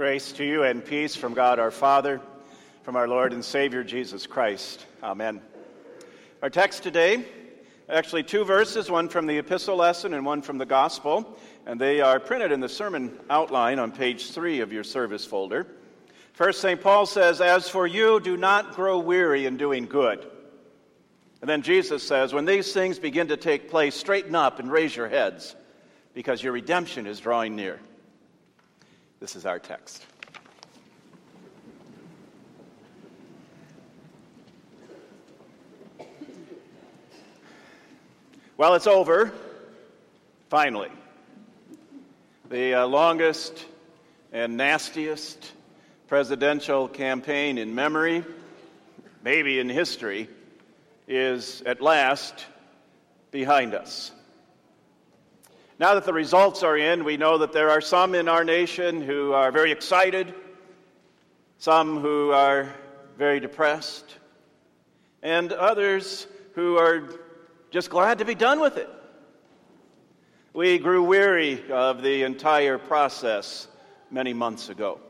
Grace to you and peace from God our Father, from our Lord and Savior Jesus Christ. Amen. Our text today, actually two verses, one from the epistle lesson and one from the gospel, and they are printed in the sermon outline on page three of your service folder. First, St. Paul says, As for you, do not grow weary in doing good. And then Jesus says, When these things begin to take place, straighten up and raise your heads, because your redemption is drawing near. This is our text. Well, it's over, finally. The uh, longest and nastiest presidential campaign in memory, maybe in history, is at last behind us. Now that the results are in, we know that there are some in our nation who are very excited, some who are very depressed, and others who are just glad to be done with it. We grew weary of the entire process many months ago.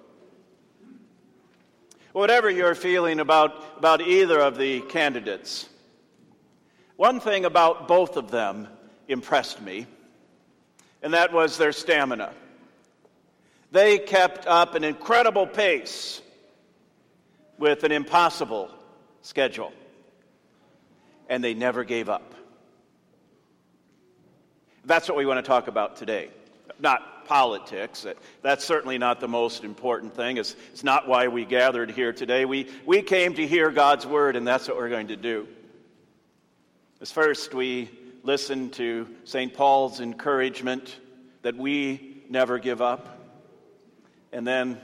Whatever you're feeling about, about either of the candidates, one thing about both of them impressed me and that was their stamina. They kept up an incredible pace with an impossible schedule, and they never gave up. That's what we want to talk about today. Not politics. That's certainly not the most important thing. It's, it's not why we gathered here today. We, we came to hear God's word, and that's what we're going to do. As first, we listen to St. Paul's encouragement that we never give up. And then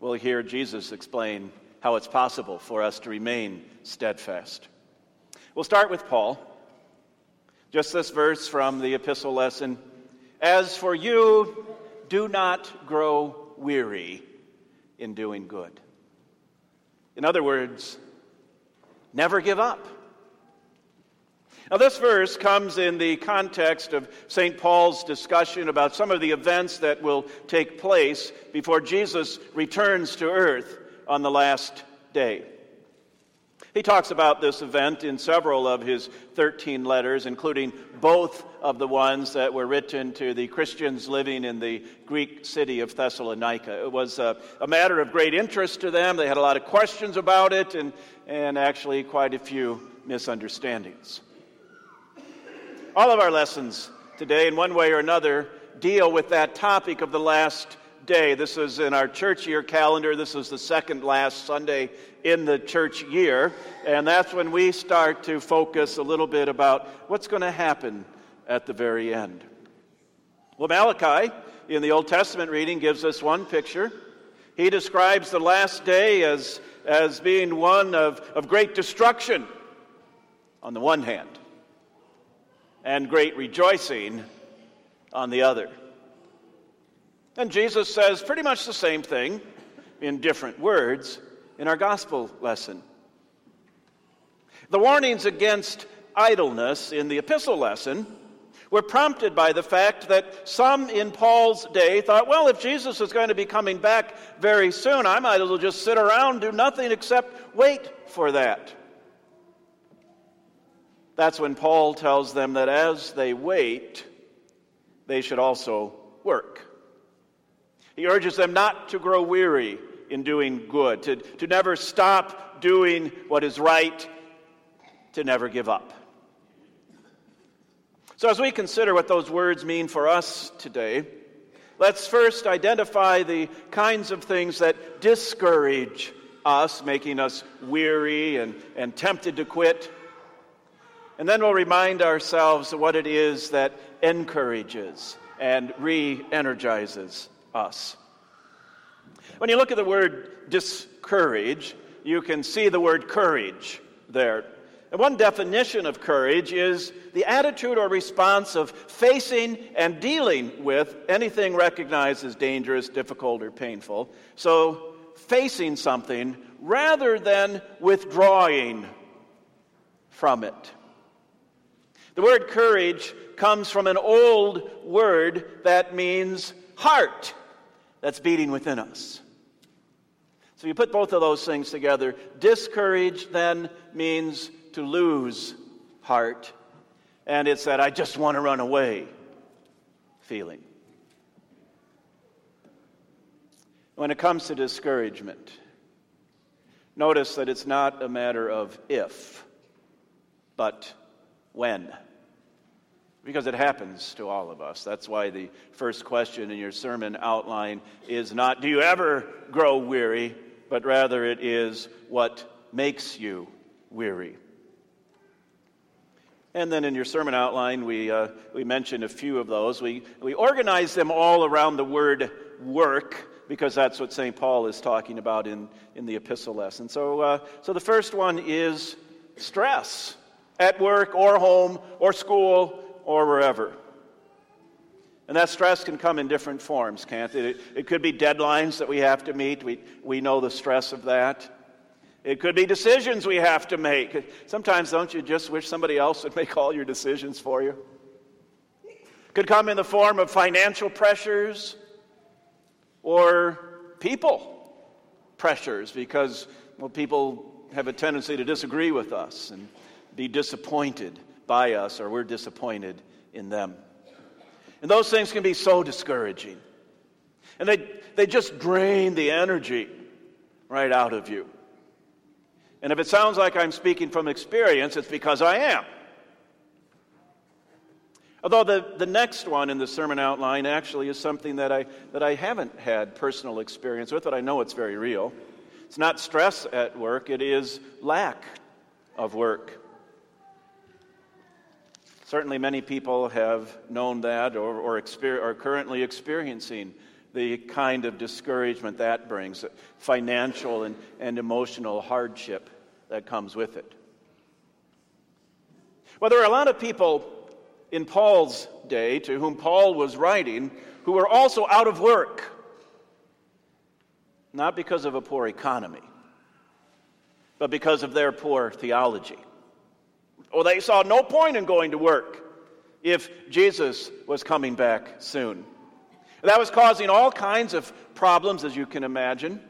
we'll hear Jesus explain how it's possible for us to remain steadfast. We'll start with Paul. Just this verse from the epistle lesson As for you, do not grow weary in doing good. In other words, never give up. Now, this verse comes in the context of St. Paul's discussion about some of the events that will take place before Jesus returns to earth on the last day. He talks about this event in several of his 13 letters, including both of the ones that were written to the Christians living in the Greek city of Thessalonica. It was a, a matter of great interest to them. They had a lot of questions about it and, and actually quite a few misunderstandings. All of our lessons today, in one way or another, deal with that topic of the last day. This is in our church year calendar. This is the second last Sunday in the church year. And that's when we start to focus a little bit about what's going to happen at the very end. Well, Malachi in the Old Testament reading gives us one picture. He describes the last day as, as being one of, of great destruction on the one hand and great rejoicing on the other. And Jesus says pretty much the same thing in different words in our gospel lesson. The warnings against idleness in the epistle lesson were prompted by the fact that some in Paul's day thought, well, if Jesus is going to be coming back very soon, I might as well just sit around, do nothing except wait for that. That's when Paul tells them that as they wait, they should also work. He urges them not to grow weary in doing good, to, to never stop doing what is right, to never give up. So, as we consider what those words mean for us today, let's first identify the kinds of things that discourage us, making us weary and, and tempted to quit. And then we'll remind ourselves what it is that encourages and re energizes us. When you look at the word discourage, you can see the word courage there. And one definition of courage is the attitude or response of facing and dealing with anything recognized as dangerous, difficult, or painful. So, facing something rather than withdrawing from it. The word courage comes from an old word that means heart that's beating within us. So you put both of those things together. Discourage then means to lose heart. And it's that I just want to run away feeling. When it comes to discouragement, notice that it's not a matter of if, but when. Because it happens to all of us. That's why the first question in your sermon outline is not, Do you ever grow weary? but rather it is what makes you weary. And then in your sermon outline, we, uh, we mentioned a few of those. We, we organized them all around the word work because that's what St. Paul is talking about in, in the epistle lesson. So, uh, so the first one is stress at work or home or school or wherever. And that stress can come in different forms, can't it? It, it could be deadlines that we have to meet. We, we know the stress of that. It could be decisions we have to make. Sometimes, don't you just wish somebody else would make all your decisions for you? Could come in the form of financial pressures or people pressures because well, people have a tendency to disagree with us and be disappointed by us, or we're disappointed in them. And those things can be so discouraging. And they, they just drain the energy right out of you. And if it sounds like I'm speaking from experience, it's because I am. Although the, the next one in the sermon outline actually is something that I, that I haven't had personal experience with, but I know it's very real. It's not stress at work, it is lack of work. Certainly, many people have known that or, or exper- are currently experiencing the kind of discouragement that brings, financial and, and emotional hardship that comes with it. Well, there are a lot of people in Paul's day to whom Paul was writing who were also out of work, not because of a poor economy, but because of their poor theology. Or they saw no point in going to work if Jesus was coming back soon. That was causing all kinds of problems, as you can imagine.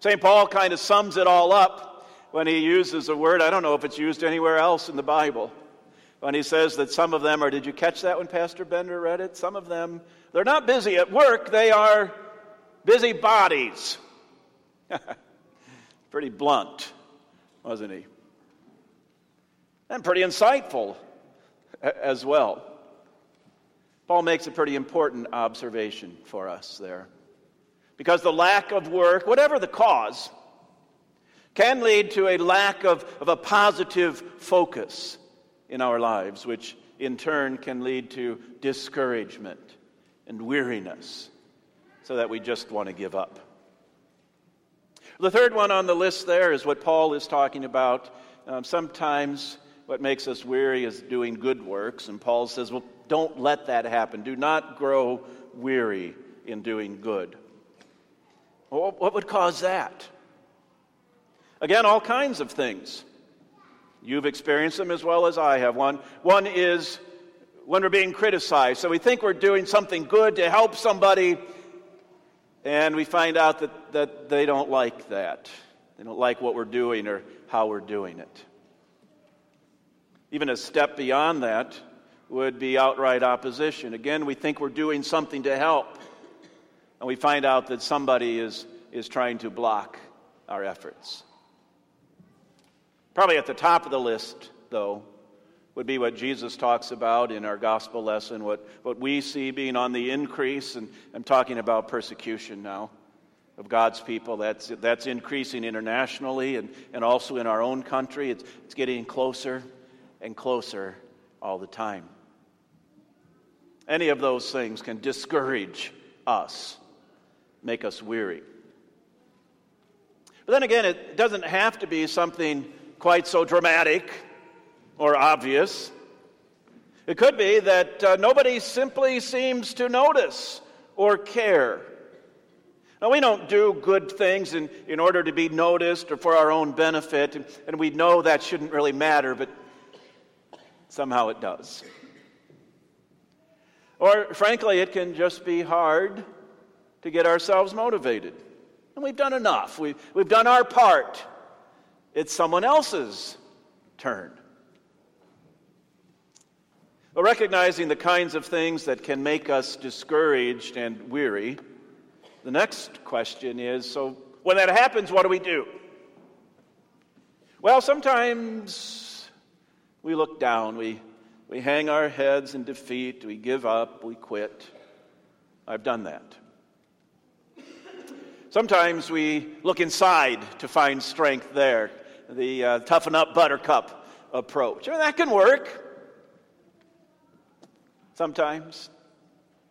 St. Paul kind of sums it all up when he uses a word, I don't know if it's used anywhere else in the Bible, when he says that some of them are, did you catch that when Pastor Bender read it? Some of them, they're not busy at work, they are busy bodies. Pretty blunt, wasn't he? And pretty insightful as well. Paul makes a pretty important observation for us there. Because the lack of work, whatever the cause, can lead to a lack of, of a positive focus in our lives, which in turn can lead to discouragement and weariness, so that we just want to give up. The third one on the list there is what Paul is talking about. Um, sometimes what makes us weary is doing good works. And Paul says, well, don't let that happen. Do not grow weary in doing good. Well, what would cause that? Again, all kinds of things. You've experienced them as well as I have. One, one is when we're being criticized. So we think we're doing something good to help somebody, and we find out that, that they don't like that. They don't like what we're doing or how we're doing it. Even a step beyond that would be outright opposition. Again, we think we're doing something to help, and we find out that somebody is, is trying to block our efforts. Probably at the top of the list, though, would be what Jesus talks about in our gospel lesson, what, what we see being on the increase, and I'm talking about persecution now of God's people. That's, that's increasing internationally and, and also in our own country. It's, it's getting closer and closer all the time. Any of those things can discourage us, make us weary. But then again, it doesn't have to be something quite so dramatic or obvious. It could be that uh, nobody simply seems to notice or care. Now, we don't do good things in, in order to be noticed or for our own benefit, and, and we know that shouldn't really matter, but Somehow it does. Or, frankly, it can just be hard to get ourselves motivated. And we've done enough. we've, we've done our part. It's someone else's turn. Well, recognizing the kinds of things that can make us discouraged and weary, the next question is so when that happens, what do we do? Well, sometimes we look down, we, we hang our heads in defeat, we give up, we quit. I've done that. Sometimes we look inside to find strength there, the uh, toughen up buttercup approach. Mean, that can work sometimes,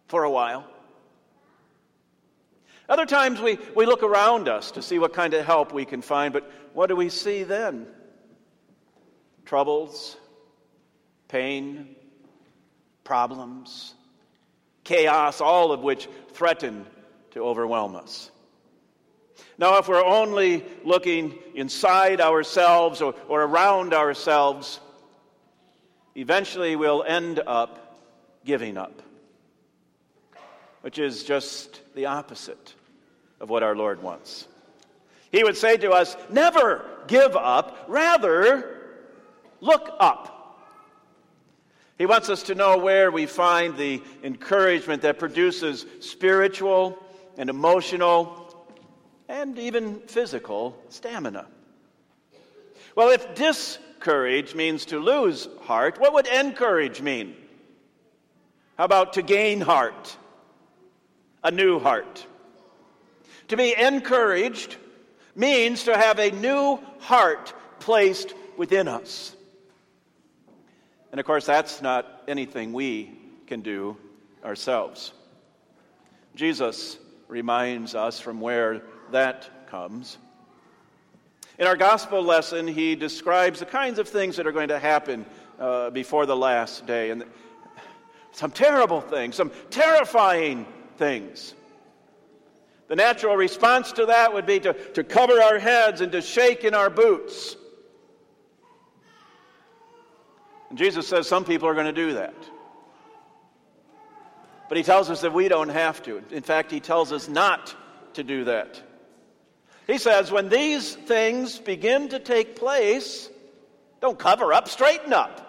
for a while. Other times we, we look around us to see what kind of help we can find, but what do we see then? Troubles, pain, problems, chaos, all of which threaten to overwhelm us. Now, if we're only looking inside ourselves or, or around ourselves, eventually we'll end up giving up, which is just the opposite of what our Lord wants. He would say to us, Never give up, rather, look up. He wants us to know where we find the encouragement that produces spiritual and emotional and even physical stamina. Well, if discourage means to lose heart, what would encourage mean? How about to gain heart? A new heart. To be encouraged means to have a new heart placed within us. And of course, that's not anything we can do ourselves. Jesus reminds us from where that comes. In our gospel lesson, he describes the kinds of things that are going to happen uh, before the last day. And some terrible things, some terrifying things. The natural response to that would be to, to cover our heads and to shake in our boots. And Jesus says some people are going to do that. But he tells us that we don't have to. In fact, he tells us not to do that. He says, when these things begin to take place, don't cover up, straighten up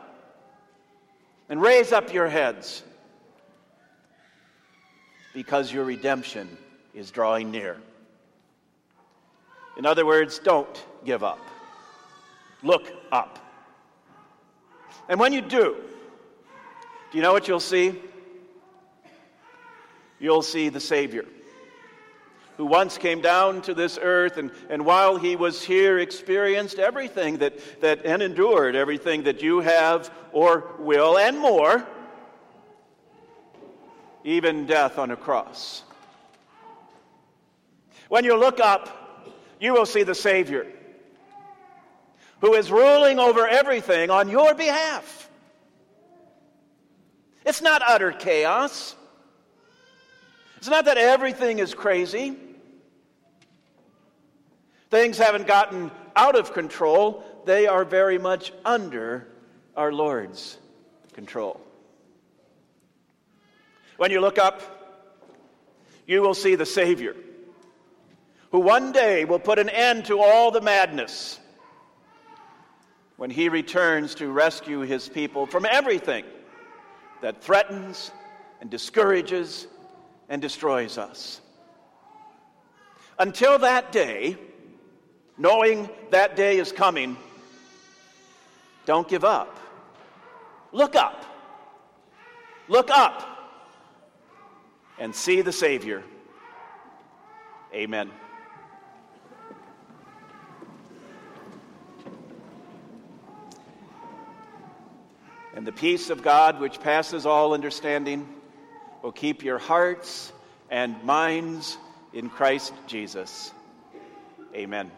and raise up your heads because your redemption is drawing near. In other words, don't give up. Look up. And when you do, do you know what you'll see? You'll see the Savior who once came down to this earth and, and while he was here experienced everything that, that and endured everything that you have or will and more even death on a cross when you look up you will see the savior who is ruling over everything on your behalf it's not utter chaos it's not that everything is crazy. Things haven't gotten out of control, they are very much under our Lord's control. When you look up, you will see the Savior, who one day will put an end to all the madness when he returns to rescue his people from everything that threatens and discourages and destroys us. Until that day, knowing that day is coming, don't give up. Look up. Look up and see the Savior. Amen. And the peace of God, which passes all understanding, will keep your hearts and minds in Christ Jesus. Amen.